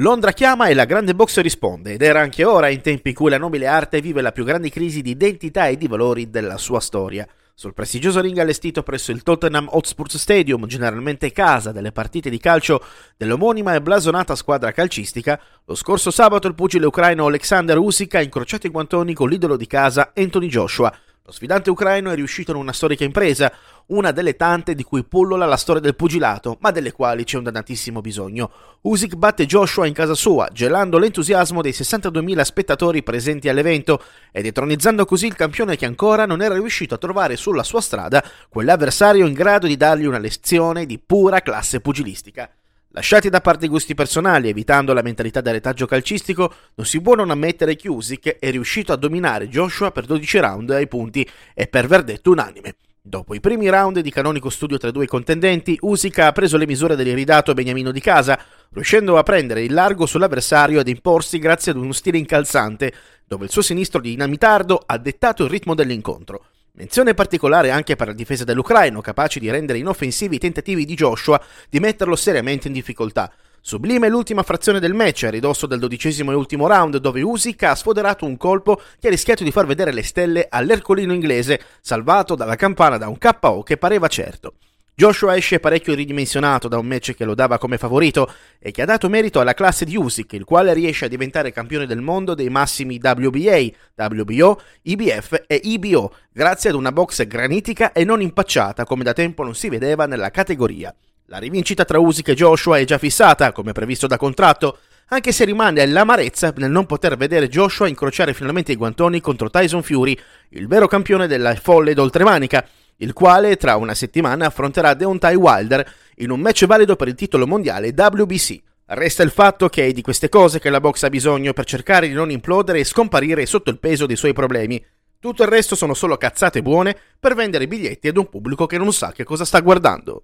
Londra chiama e la grande box risponde ed era anche ora in tempi in cui la nobile arte vive la più grande crisi di identità e di valori della sua storia. Sul prestigioso ring allestito presso il Tottenham Hotspur Stadium, generalmente casa delle partite di calcio dell'omonima e blasonata squadra calcistica, lo scorso sabato il pugile ucraino Alexander Usyk ha incrociato i guantoni con l'idolo di casa Anthony Joshua, lo sfidante ucraino è riuscito in una storica impresa, una delle tante di cui pullola la storia del pugilato, ma delle quali c'è un dannatissimo bisogno. Usyk batte Joshua in casa sua, gelando l'entusiasmo dei 62.000 spettatori presenti all'evento e detronizzando così il campione che ancora non era riuscito a trovare sulla sua strada quell'avversario in grado di dargli una lezione di pura classe pugilistica. Lasciati da parte i gusti personali, evitando la mentalità del retaggio calcistico, non si può non ammettere che Usyk è riuscito a dominare Joshua per 12 round ai punti e per verdetto unanime. Dopo i primi round di canonico studio tra i due contendenti, Usyk ha preso le misure dell'iridato Beniamino di casa, riuscendo a prendere il largo sull'avversario ed imporsi grazie ad uno stile incalzante, dove il suo sinistro dinamitardo ha dettato il ritmo dell'incontro. Menzione particolare anche per la difesa dell'Ucraino, capace di rendere inoffensivi i tentativi di Joshua di metterlo seriamente in difficoltà. Sublime l'ultima frazione del match, a ridosso del dodicesimo e ultimo round, dove Usyk ha sfoderato un colpo che ha rischiato di far vedere le stelle all'ercolino inglese, salvato dalla campana da un KO che pareva certo. Joshua esce parecchio ridimensionato da un match che lo dava come favorito e che ha dato merito alla classe di Usyk, il quale riesce a diventare campione del mondo dei massimi WBA, WBO, IBF e IBO, grazie ad una box granitica e non impacciata come da tempo non si vedeva nella categoria. La rivincita tra Usyk e Joshua è già fissata, come previsto da contratto, anche se rimane l'amarezza nel non poter vedere Joshua incrociare finalmente i guantoni contro Tyson Fury, il vero campione della folle d'oltremanica, il quale tra una settimana affronterà Deontay Wilder in un match valido per il titolo mondiale WBC. Resta il fatto che è di queste cose che la box ha bisogno per cercare di non implodere e scomparire sotto il peso dei suoi problemi. Tutto il resto sono solo cazzate buone per vendere biglietti ad un pubblico che non sa che cosa sta guardando.